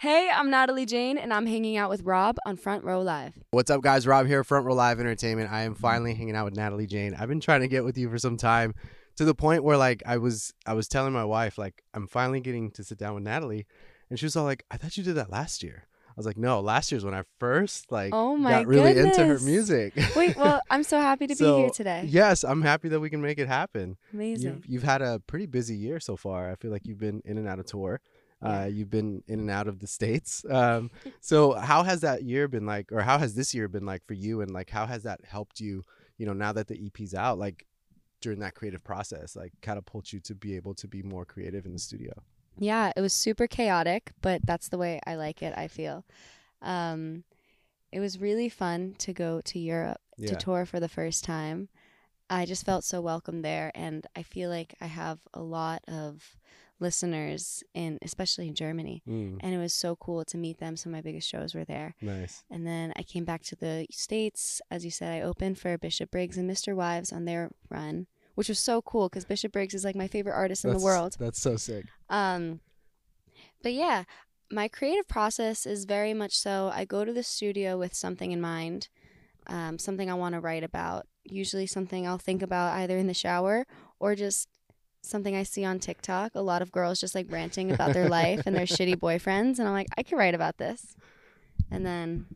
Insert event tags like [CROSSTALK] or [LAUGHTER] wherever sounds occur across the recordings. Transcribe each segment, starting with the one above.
Hey, I'm Natalie Jane, and I'm hanging out with Rob on Front Row Live. What's up, guys? Rob here, Front Row Live Entertainment. I am finally hanging out with Natalie Jane. I've been trying to get with you for some time, to the point where like I was, I was telling my wife like I'm finally getting to sit down with Natalie, and she was all like, "I thought you did that last year." I was like, "No, last year's when I first like Oh my got really into her music." Wait, well, [LAUGHS] I'm so happy to So, be here today. Yes, I'm happy that we can make it happen. Amazing. You've, you've had a pretty busy year so far. I feel like you've been in and out of tour. Yeah. Uh, you've been in and out of the states. [LAUGHS] Um, so how has that year been like, or how has this year been like for you? And like, how has that helped you? You know, now that the EP's out, like during that creative process, like catapult you to be able to be more creative in the studio. Yeah, it was super chaotic, but that's the way I like it, I feel. Um, it was really fun to go to Europe to tour for the first time. I just felt so welcome there, and I feel like I have a lot of listeners in, especially in Germany. Mm, And it was so cool to meet them. Some of my biggest shows were there. nice. And then I came back to the States. As you said, I opened for Bishop Briggs and MisterWives on their run, which was so cool because Bishop Briggs is like my favorite artist in the world. That's so sick. Um, but yeah, my creative process is very much so. I go to the studio with something in mind, um, something I want to write about. Usually, something I'll think about either in the shower or just something I see on TikTok. A lot of girls just like ranting about their life and their [LAUGHS] shitty boyfriends, and I'm like, I could write about this. And then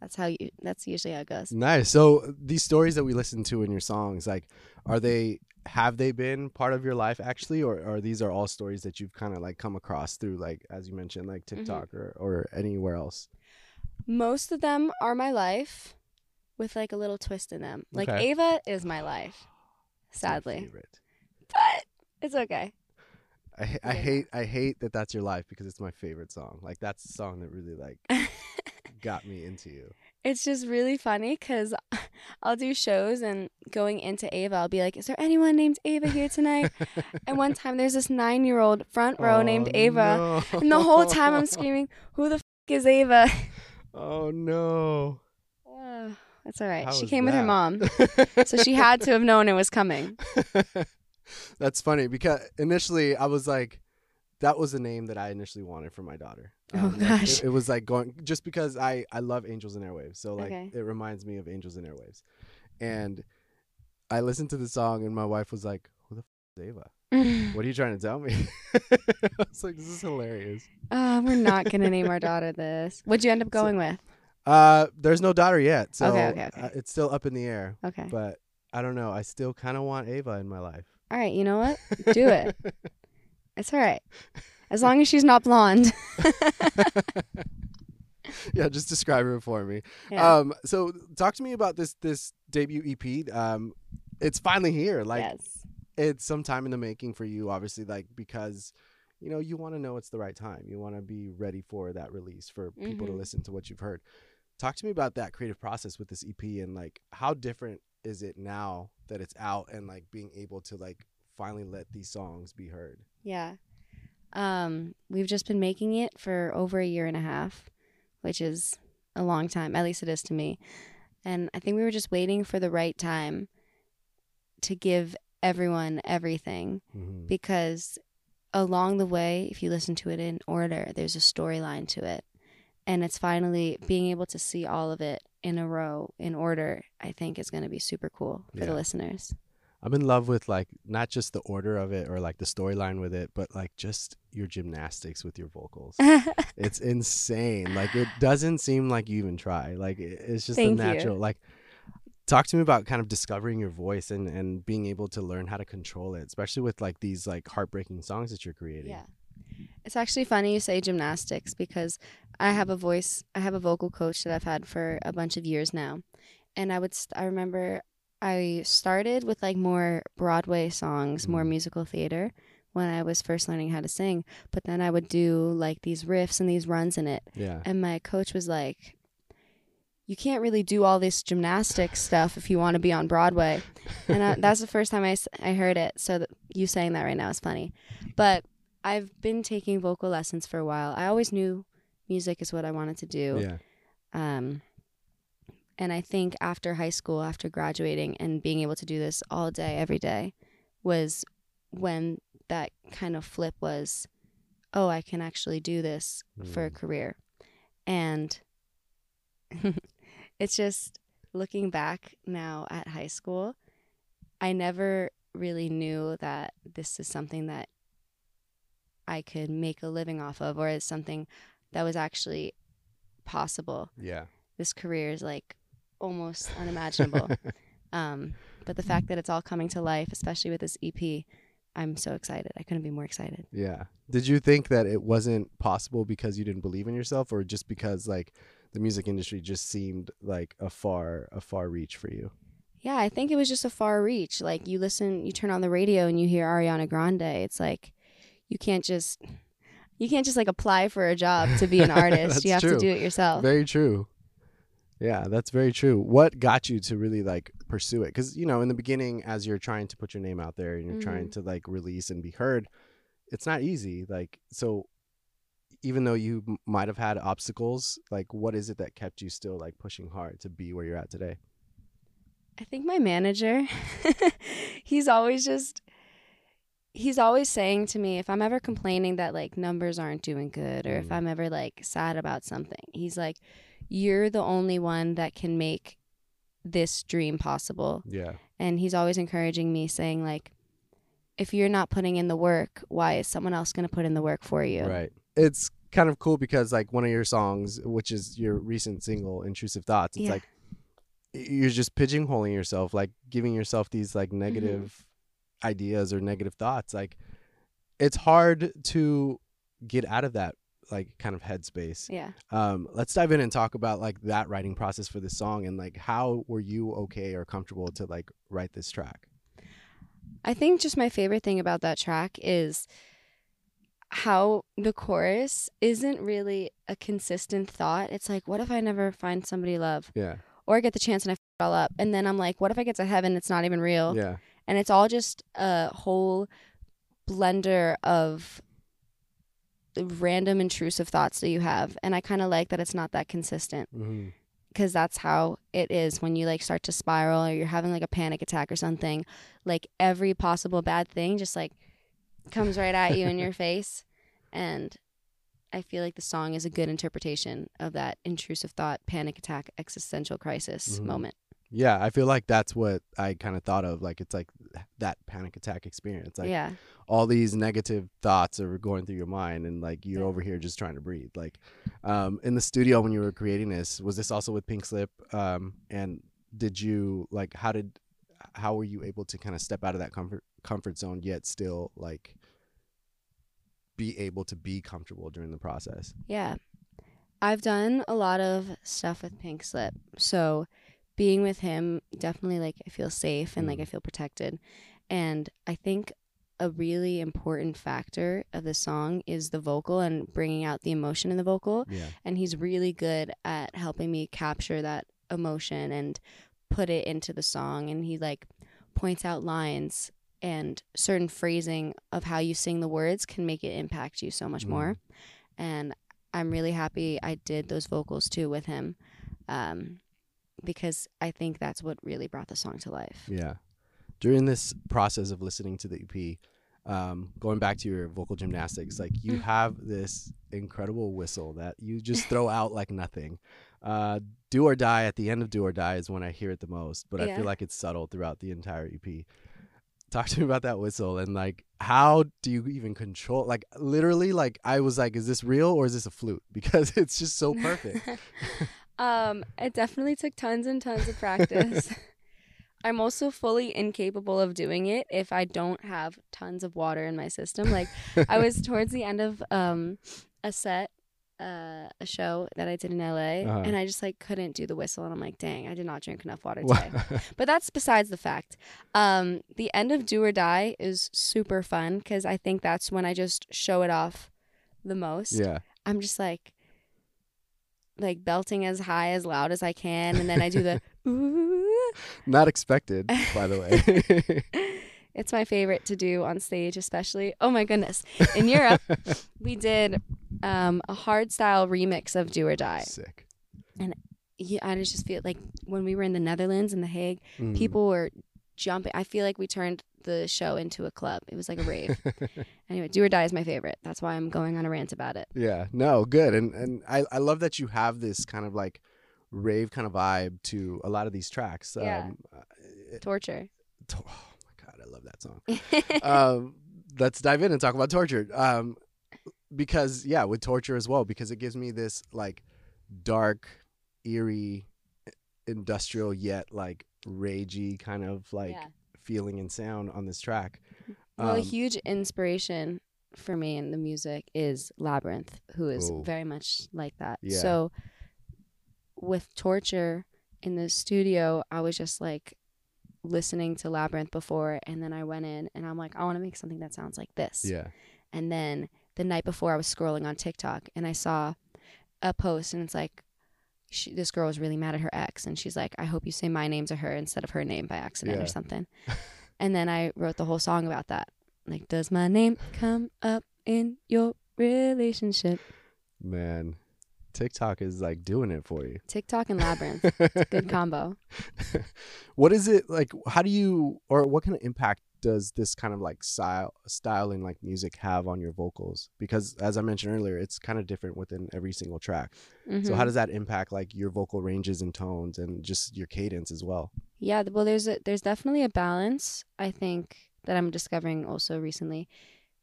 that's how you. That's usually how it goes. Nice. So these stories that we listen to in your songs, like, are they have they been part of your life actually, or, are these are all stories that you've kind of like come across through, like as you mentioned, like Mm-hmm. TikTok or or anywhere else? Most of them are my life, with like a little twist in them. Like Okay. Ava is my life, It's my sadly. favorite. It's okay. I, I hate I hate that that's your life because it's my favorite song. Like that's the song that really like [LAUGHS] got me into you. It's just really funny because [LAUGHS] I'll do shows and going into Ava, I'll be like, "Is there anyone named Ava here tonight?" and one [LAUGHS] time there's this nine-year-old front row named Oh, Ava, no. and the whole time I'm screaming, "Who the f- is Ava?" Oh no. Uh, that's all right. How she came with her mom, so she had to have known it was coming. That's funny because initially I was like, that was the name that I initially wanted for my daughter. [LAUGHS] Oh, Um, like, gosh. it, it was like going just because I I love Angels and Airwaves, so like Okay. it reminds me of Angels and Airwaves, and I listened to the song and my wife was like, "Who the f- is Ava? [LAUGHS] What are you trying to tell me?" [LAUGHS] I was like, "This is hilarious." Uh, we're not gonna name our daughter this. What'd you end up going with? Uh, there's no daughter yet, so Okay, okay, okay. Uh, it's still up in the air. Okay. But I don't know. I still kind of want Ava in my life. All right. You know what? Do it. [LAUGHS] It's all right. As long as she's not blonde. [LAUGHS] yeah, just describe her for me. Yeah. Um, so talk to me about this this debut EP. Um, it's finally here. Like yes. it's some time in the making for you, obviously. Like because you know you want to know it's the right time. You want to be ready for that release for people to Mhm. listen to what you've heard. Talk to me about that creative process with this EP and like how different is it now that it's out and like being able to like finally let these songs be heard. Yeah. Um, we've just been making it for over a year and a half, which is a long time. At least it is to me. And I think we were just waiting for the right time to give everyone everything Mm-hmm. because along the way, if you listen to it in order, there's a storyline to it. And it's finally being able to see all of it in a row in order, I think is going to be super cool for Yeah. the listeners. I'm in love with like not just the order of it or like the storyline with it, but like just your gymnastics with your vocals. [LAUGHS] it's insane. Like it doesn't seem like you even try. Like it's just Thank a you. natural. Like talk to me about kind of discovering your voice and and being able to learn how to control it, especially with like these like heartbreaking songs that you're creating. Yeah. It's actually funny you say gymnastics because I have a voice, I have a vocal coach that I've had for a bunch of years now. And I would, st- I remember I started with like more Broadway songs, more Mhm. musical theater when I was first learning how to sing. But then I would do like these riffs and these runs in it. Yeah. And my coach was like, you can't really do all this gymnastics stuff if you want to be on Broadway. And I, that's the first time I, I heard it. So you saying that right now is funny. But I've been taking vocal lessons for a while. I always knew music is what I wanted to do. Yeah. Um, and I think after high school, after graduating and being able to do this all day, every day, was when that kind of flip was oh, I can actually do this for a Mm. career. And [LAUGHS] it's just looking back now at high school, I never really knew that this is something that I could make a living off of or is something that was actually possible. Yeah. This career is like almost unimaginable. [LAUGHS] um, but the fact that it's all coming to life, especially with this EP, I'm so excited. I couldn't be more excited. Yeah. Did you think that it wasn't possible because you didn't believe in yourself or just because like the music industry just seemed like a far a far reach for you? Yeah, I think it was just a far reach. Like you listen, you turn on the radio and you hear Ariana Grande. It's like you can't just you can't just like apply for a job to be an [LAUGHS] artist. You have true. to do it yourself. Very true. Yeah, that's very true. What got you to really like pursue it? Cuz you know, in the beginning as you're trying to put your name out there and you're trying mm-hmm. to like release and be heard, it's not easy. Like so even though you m- might have had obstacles, like what is it that kept you still like pushing hard to be where you're at today? I think my manager, [LAUGHS] he's always just, he's always saying to me, if I'm ever complaining that like numbers aren't doing good or if Mm. I'm ever like sad about something, he's like, you're the only one that can make this dream possible. Yeah. And he's always encouraging me, saying, like, if you're not putting in the work, why is someone else going to put in the work for you? Right. It's kind of cool because like one of your songs, which is your recent single, Intrusive Thoughts, it's Yeah. like you're just pigeonholing yourself, like giving yourself these like Mm-hmm. Ideas or negative thoughts. Like it's hard to get out of that like kind of headspace. Yeah. Um, let's dive in and talk about like that writing process for this song and like how were you okay or comfortable to like write this track? I think just my favorite thing about that track is how the chorus isn't really a consistent thought. It's like, what if I never find somebody love Yeah. or I get the chance and I f- it all up? And then I'm like, what if I get to heaven? It's not even real. Yeah. And it's all just a whole blender of random intrusive thoughts that you have. And I kind of like that it's not that consistent hmm because that's how it is when you like start to spiral or you're having like a panic attack or something like every possible bad thing just like comes right at you in your [LAUGHS] face and i feel like the song is a good interpretation of that intrusive thought panic attack existential crisis Mhm. moment Yeah, I feel like that's what I kind of thought of. Like it's like that panic attack experience. Like yeah all these negative thoughts are going through your mind, and like you're Yeah. over here just trying to breathe. Like um, in the studio when you were creating this, was this also with Pink Slip? Um, and did you like how did how were you able to kind of step out of that comfort comfort zone yet still like be able to be comfortable during the process? yeah i've done a lot of stuff with pink slip so being with him definitely like i feel safe and like Mm. i feel protected and i think a really important factor of the song is the vocal and bringing out the emotion in the vocal Yeah. and he's really good at helping me capture that emotion and put it into the song and he like points out lines and certain phrasing of how you sing the words can make it impact you so much Mhm. more and i'm really happy i did those vocals too with him um, because i think that's what really brought the song to life Yeah. During this process of listening to the EP, um, going back to your vocal gymnastics, like you [LAUGHS] have this incredible whistle that you just throw [LAUGHS] out like nothing. Uh, Do or Die at the end of Do or Die is when I hear it the most, but I feel like it's subtle throughout the entire EP. Talk to me about that whistle and like how do you even control like literally like I was like, is this real or is this a flute? [LAUGHS] Because it's just so perfect. Um, it definitely took tons and tons of practice. [LAUGHS] I'm also fully incapable of doing it if I don't have tons of water in my system. Like I was [LAUGHS] towards the end of um a set uh, a show that I did in LA Uh-huh. and I just like couldn't do the whistle and I'm like, dang, I did not drink enough water today. but that's besides the fact. Um, the end of Do or Die is super fun because I think that's when I just show it off the most. yeah. I'm just like like belting as high as loud as I can and then I do the [LAUGHS] ooh. Not expected, by the way. [LAUGHS] It's my favorite to do on stage, especially. Oh my goodness. In Europe, [LAUGHS] we did um, a hard style remix of Do or Die. Sick. Yeah, I just feel like when we were in the Netherlands in The Hague, Mm. people were jumping. I feel like we turned the show into a club. It was like a rave. [LAUGHS] anyway, Do or Die is my favorite. That's why I'm going on a rant about it. yeah, no, good, and and I I love that you have this kind of like rave kind of vibe to a lot of these tracks. Yeah. Um, uh, it- Torture. to- oh my god, I love that song. um, [LAUGHS] let's dive in and talk about torture. Um, because yeah, with torture as well, because it gives me this like dark, eerie, industrial yet like ragey kind of like Yeah. feeling and sound on this track. Well, a Um, huge inspiration for me in the music is Labrinth, who is Ooh. very much like that. Yeah. So with Torture in the studio, I was just like listening to Labrinth before and then I went in and I'm like I want to make something that sounds like this. Yeah, And then the night before I was scrolling on TikTok and I saw a post and it's like she, this girl was really mad at her ex and she's like I hope you say my name to her instead of her name by accident Yeah. or something. [LAUGHS] and then I wrote the whole song about that. Like does my name come up in your relationship? man, TikTok is like doing it for you. TikTok and Labrinth. [LAUGHS] Good combo. [LAUGHS] what is it like? How do you, or what kind of impact does this kind of like style, styling like music have on your vocals? Because as I mentioned earlier, it's kind of different within every single track. So Mhm. how does that impact like your vocal ranges and tones and just your cadence as well? Yeah, well, there's a, there's definitely a balance. I think that I'm discovering also recently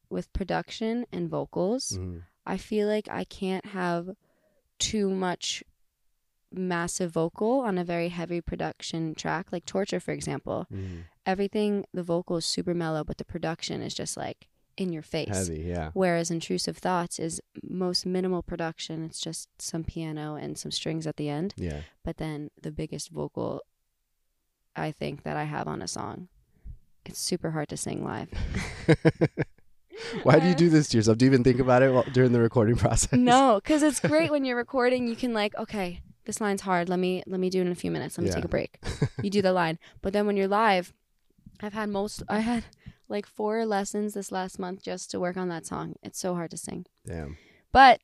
with production and vocals. Mhm. I feel like I can't have too much massive vocal on a very heavy production track, like Torture, for example. Mhm. Everything the vocal is super mellow, but the production is just like in your face. Heavy, yeah. Whereas Intrusive Thoughts is most minimal production. It's just some piano and some strings at the end. Yeah. but then the biggest vocal I think that I have on a song. It's super hard to sing live. [LAUGHS] Why do you do this to yourself? Do you even think about it while, during the recording process? no, [LAUGHS] cuz it's great when you're recording, you can like, okay, this line's hard. Let me let me do it in a few minutes. Let me Yeah. take a break. [LAUGHS] You do the line. But then when you're live, I've had most I had like four lessons this last month just to work on that song. It's so hard to sing. Damn. But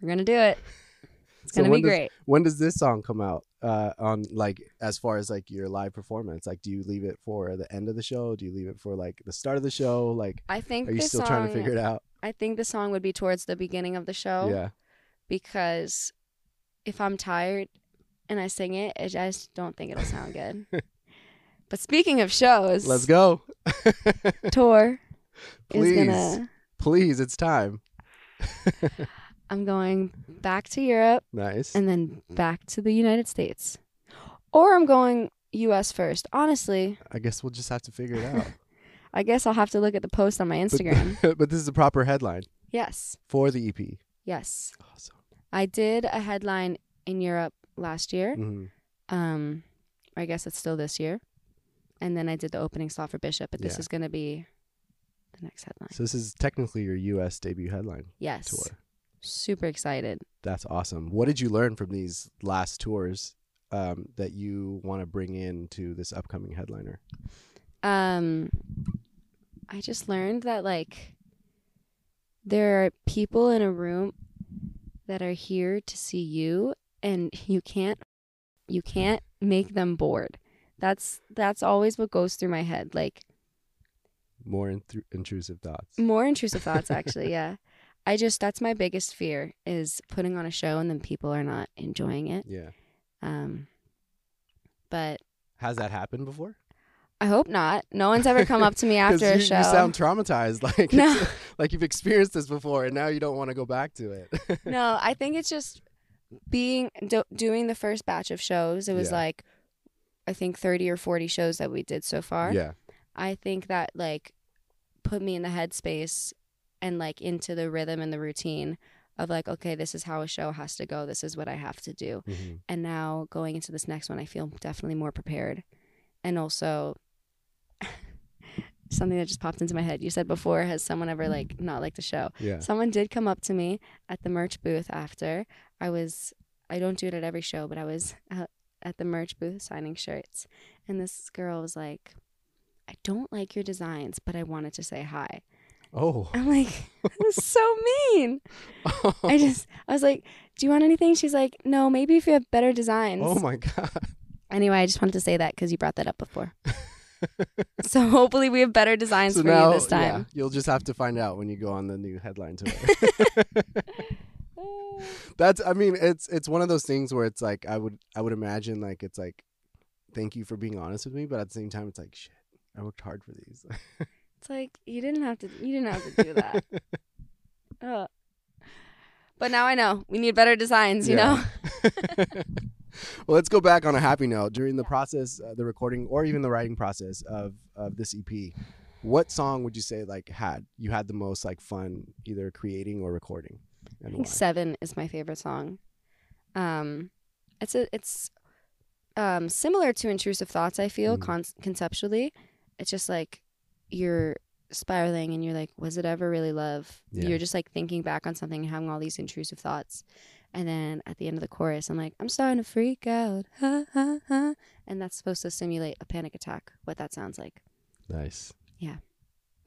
we're going to do it. [LAUGHS] It's So going to be does- great. When does this song come out? Uh, on like as far as like your live performance, like do you leave it for the end of the show? Do you leave it for like the start of the show? Like, I think are you still song trying to figure it out? I think the song would be towards the beginning of the show. Yeah. because if I'm tired and I sing it, I just don't think it'll sound good. [LAUGHS] but speaking of shows, Let's go. [LAUGHS] tour Please, is gonna. please, it's time. [LAUGHS] I'm going back to Europe Nice. and then back to the United States, or I'm going U.S. first. Honestly, I guess we'll just have to figure it out. [LAUGHS] I guess I'll have to look at the post on my Instagram. But, but this is a proper headline yes, for the EP. yes, Awesome. I did a headline in Europe last year. Mhm. Um, I guess it's still this year. And then I did the opening slot for Bishop, but this Yeah. is going to be the next headline. So this is technically your U.S. debut headline yes. tour. Super excited. That's awesome. What did you learn from these last tours um, that you want to bring in to this upcoming headliner? Um, I just learned that, like, there are people in a room that are here to see you, and you can't, you can't make them bored. That's that's always what goes through my head. Like, More intru- intrusive thoughts. More intrusive [LAUGHS] thoughts, actually. Yeah. I just, that's my biggest fear is putting on a show and then people are not enjoying it. Yeah. Um, but Has that happened before? I hope not. No one's ever come up to me [LAUGHS] after a show. you sound traumatized, [LAUGHS] like No. like you've experienced this before, and now you don't want to go back to it. no, I think it's just being, do, doing the first batch of shows. It was Yeah. like, I think 30 or 40 shows that we did so far. yeah. I think that like put me in the headspace and like into the rhythm and the routine of like, okay, this is how a show has to go. This is what I have to do. Mhm. And now going into this next one, I feel definitely more prepared. And also, [LAUGHS] something that just popped into my head. You said before, has someone ever like not liked the show? Yeah. Someone did come up to me at the merch booth after. I was, I don't do it at every show, but I was out at the merch booth signing shirts. And this girl was like, I don't like your designs, but I wanted to say hi. Oh. I'm like, that's so mean. I [LAUGHS] just, I was like, do you want anything? She's like, no, maybe if you have better designs. Oh my god. Anyway, I just wanted to say that because you brought that up before. [LAUGHS] so hopefully we have better designs so for now, you this yeah, time. you'll just have to find out when you go on the new headline tour. [LAUGHS] [LAUGHS] That's I mean, it's it's one of those things where it's like I would I would imagine like it's like thank you for being honest with me, but at the same time it's like shit. I worked hard for these. [LAUGHS] It's like you didn't have to. You didn't have to do that. [LAUGHS] Ugh. But now I know we need better designs. You Yeah. know. well, let's go back on a happy note. During the process, uh, the recording, or even the writing process of of this EP, what song would you say like had you had the most like fun either creating or recording? I think why? Seven is my favorite song. Um, it's a it's um similar to Intrusive Thoughts. I feel Mm. con- conceptually, it's just like you're spiraling and you're like, was it ever really love? Yeah. You're just like thinking back on something and having all these intrusive thoughts. And then at the end of the chorus, I'm like, I'm starting to freak out. [LAUGHS] Ha, ha, ha. And that's supposed to simulate a panic attack, what that sounds like. Nice.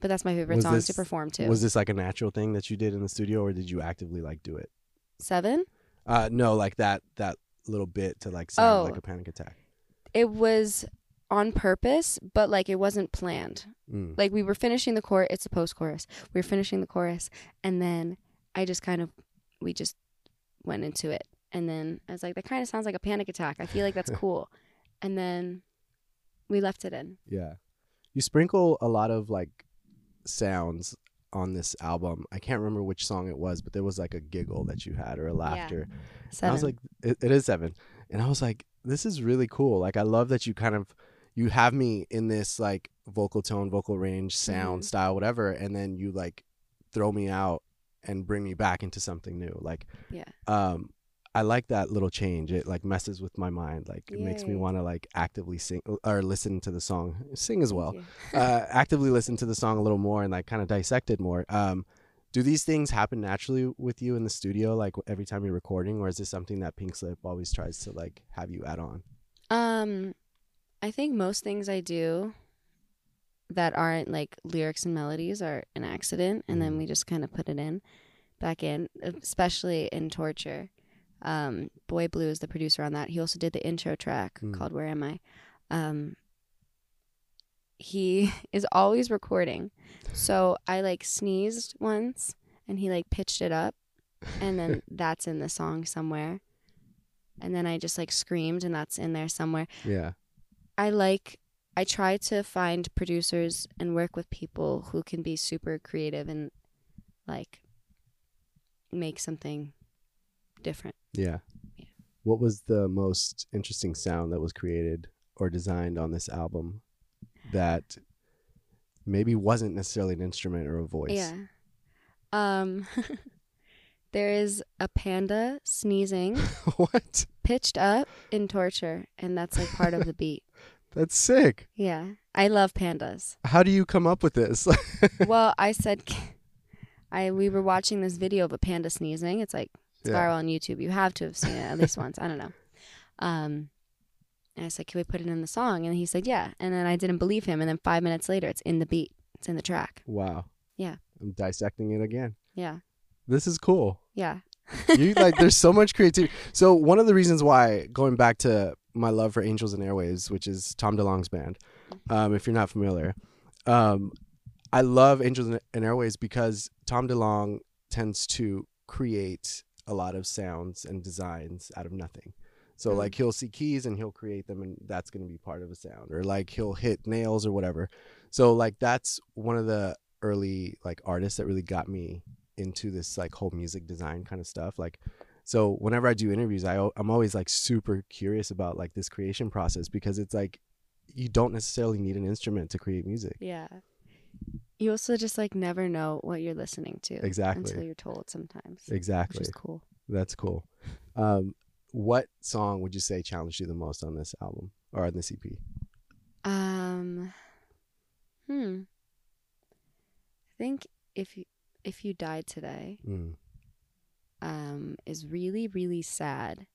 But that's my favorite Was song this- to perform to. Was this like a natural thing that you did in the studio, or did you actively like do it? Seven? Uh, no, like that that little bit to like sound Oh. like a panic attack. It was on purpose, but like it wasn't planned. Mm. Like we were finishing the chorus. It's a post chorus. We were finishing the chorus, and then I just kind of, we just went into it, and then I was like, that kind of sounds like a panic attack. I feel like that's [LAUGHS] cool, and then we left it in. Yeah. You sprinkle a lot of like sounds on this album. I can't remember which song it was, but there was like a giggle that you had or a laughter. And I was like, it, it is seven. And I was like, this is really cool. Like, I love that you kind of, you have me in this like vocal tone, vocal range, sound, Mhm. style, whatever. And then you like throw me out and bring me back into something new. Like, Yeah. um, I like that little change. It like messes with my mind. Like it makes me want to like actively sing or listen to the song, sing as well [LAUGHS] uh, actively listen to the song a little more and like kind of dissect it more. Um, do these things happen naturally with you in the studio, like every time you're recording, or is this something that Pink Slip always tries to like have you add on? Um, I think most things I do that aren't like lyrics and melodies are an accident, and then Mhm. we just kind of put it in, back in, especially in Torture. Um, Boy Blue is the producer on that. He also did the intro track Mm. called "Where Am I." Um, he [LAUGHS] is always recording, so I like sneezed once, and he like pitched it up, and then [LAUGHS] that's in the song somewhere. And then I just like screamed, and that's in there somewhere. Yeah, I like I try to find producers and work with people who can be super creative and like make something different. yeah. Yeah. What was the most interesting sound that was created or designed on this album that maybe wasn't necessarily an instrument or a voice? Yeah. Um [LAUGHS] there is a panda sneezing [LAUGHS] what? pitched up in torture and that's like part of the beat. [LAUGHS] That's sick. Yeah. I love pandas. How do you come up with this? well, I said I we were watching this video of a panda sneezing. It's like it's Yeah. viral on YouTube. You have to have seen it at least once. I don't know. Um, and I said, "Can we put it in the song?" And he said, "Yeah." And then I didn't believe him. And then five minutes later, it's in the beat. It's in the track. wow. Yeah. I'm dissecting it again. Yeah, This is cool. yeah, you [LAUGHS] like there's so much creativity so one of the reasons why going back to my love for angels and airwaves which is Tom DeLonge's band um, if you're not familiar um, i love angels and- airwaves because Tom DeLonge tends to create a lot of sounds and designs out of nothing so Mm. like he'll see keys and he'll create them and that's going to be part of a sound or like he'll hit nails or whatever so like that's one of the early like artists that really got me into this like whole music design kind of stuff like so whenever i do interviews i i'm always like super curious about like this creation process because it's like you don't necessarily need an instrument to create music yeah. You also just like never know what you're listening to Exactly. until you're told sometimes, exactly which is cool. that's cool um what song would you say challenged you the most on this album or on this ep Um, hmm. I think if you if you died today, mm. um, is really really sad.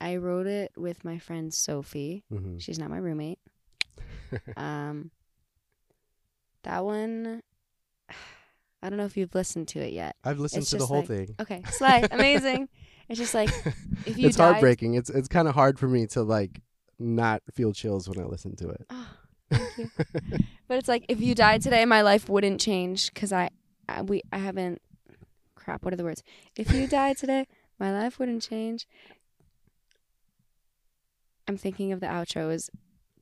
I wrote it with my friend Sophie. hmm She's not my roommate. [LAUGHS] Um, that one, [SIGHS] I don't know if you've listened to it yet. i've listened It's to the whole like- thing Okay, slay, [LAUGHS] amazing. It's just like [LAUGHS] if you it's died- heartbreaking it's it's kind of hard for me to like not feel chills when I listen to it. Oh, thank you. but it's like if you died today, my life wouldn't change because I, I we I haven't. Crap. What are the words? If you died today, my life wouldn't change. I'm thinking of the outro is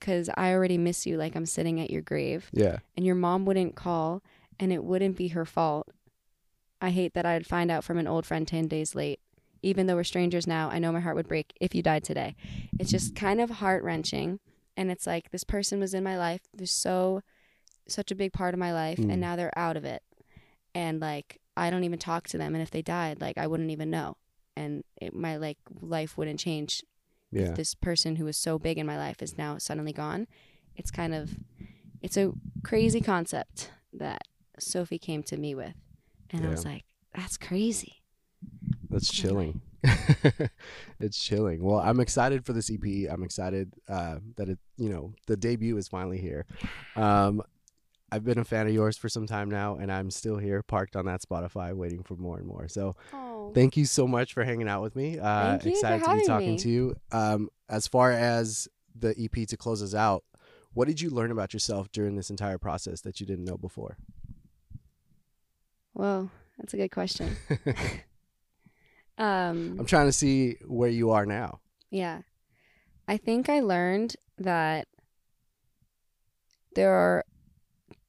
because I already miss you. Like I'm sitting at your grave, Yeah. and your mom wouldn't call, and it wouldn't be her fault. I hate that I'd find out from an old friend 10 days late. Even though we're strangers now, I know my heart would break if you died today. It's just kind of heart wrenching. And it's like this person was in my life. They're so, such a big part of my life. Mm. And now they're out of it. And like, I don't even talk to them. And if they died, like, I wouldn't even know. And it, my like life wouldn't change Yeah. this person who was so big in my life is now suddenly gone. It's kind of it's a crazy concept that Sophie came to me with. And I was like, that's crazy. That's chilling. [LAUGHS] it's chilling. Well, I'm excited for this EP. I'm excited uh, that it, you know, the debut is finally here. Um, I've been a fan of yours for some time now, and I'm still here, parked on that Spotify, waiting for more and more. So, Oh. Thank you so much for hanging out with me. Uh, Thank you for excited to be talking me. to you. Um, as far as the EP to close us out, what did you learn about yourself during this entire process that you didn't know before? Well, that's a good question. [LAUGHS] [LAUGHS] um I'm trying to see where you are now. Yeah. I think I learned that there are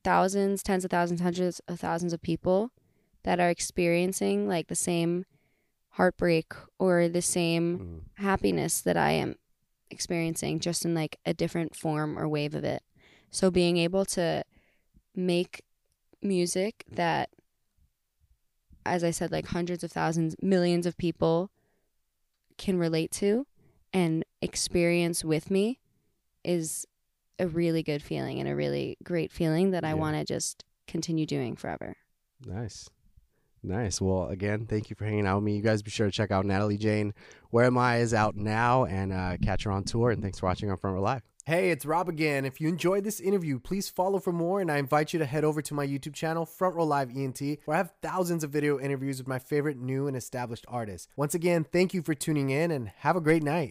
thousands, tens of thousands, hundreds of thousands of people that are experiencing like the same heartbreak or the same Mm, happiness that I am experiencing, just in like a different form or wave of it. So being able to make music that, as I said, like hundreds of thousands, millions of people can relate to and experience with me is a really good feeling and a really great feeling that I want to just continue doing forever. Nice. Nice. Well, again, thank you for hanging out with me. You guys be sure to check out Natalie Jane. Where Am I is out now and uh, catch her on tour. And thanks for watching on Front Row Live. Hey, it's Rob again. If you enjoyed this interview, please follow for more. And I invite you to head over to my YouTube channel, Front Row Live ENT, where I have thousands of video interviews with my favorite new and established artists. Once again, thank you for tuning in and have a great night.